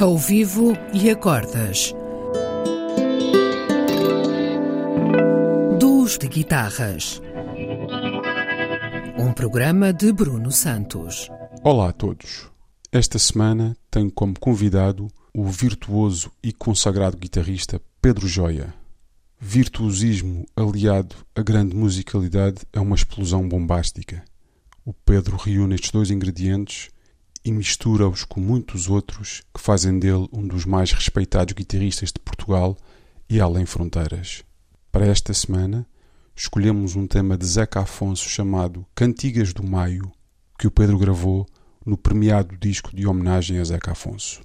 Ao vivo e acordas. Duos de guitarras. Um programa de Bruno Santos. Olá a todos. Esta semana tenho como convidado o virtuoso e consagrado guitarrista Pedro Joia. Virtuosismo aliado a grande musicalidade é uma explosão bombástica. O Pedro reúne estes dois ingredientes e mistura-os com muitos outros que fazem dele um dos mais respeitados guitarristas de Portugal e além fronteiras. Para esta semana, escolhemos um tema de Zeca Afonso chamado Cantigas do Maio, que o Pedro gravou no premiado disco de homenagem a Zeca Afonso.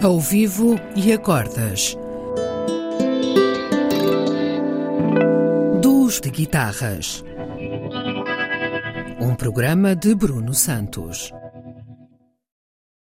Ao vivo e acordas. Duos de guitarras. Um programa de Bruno Santos.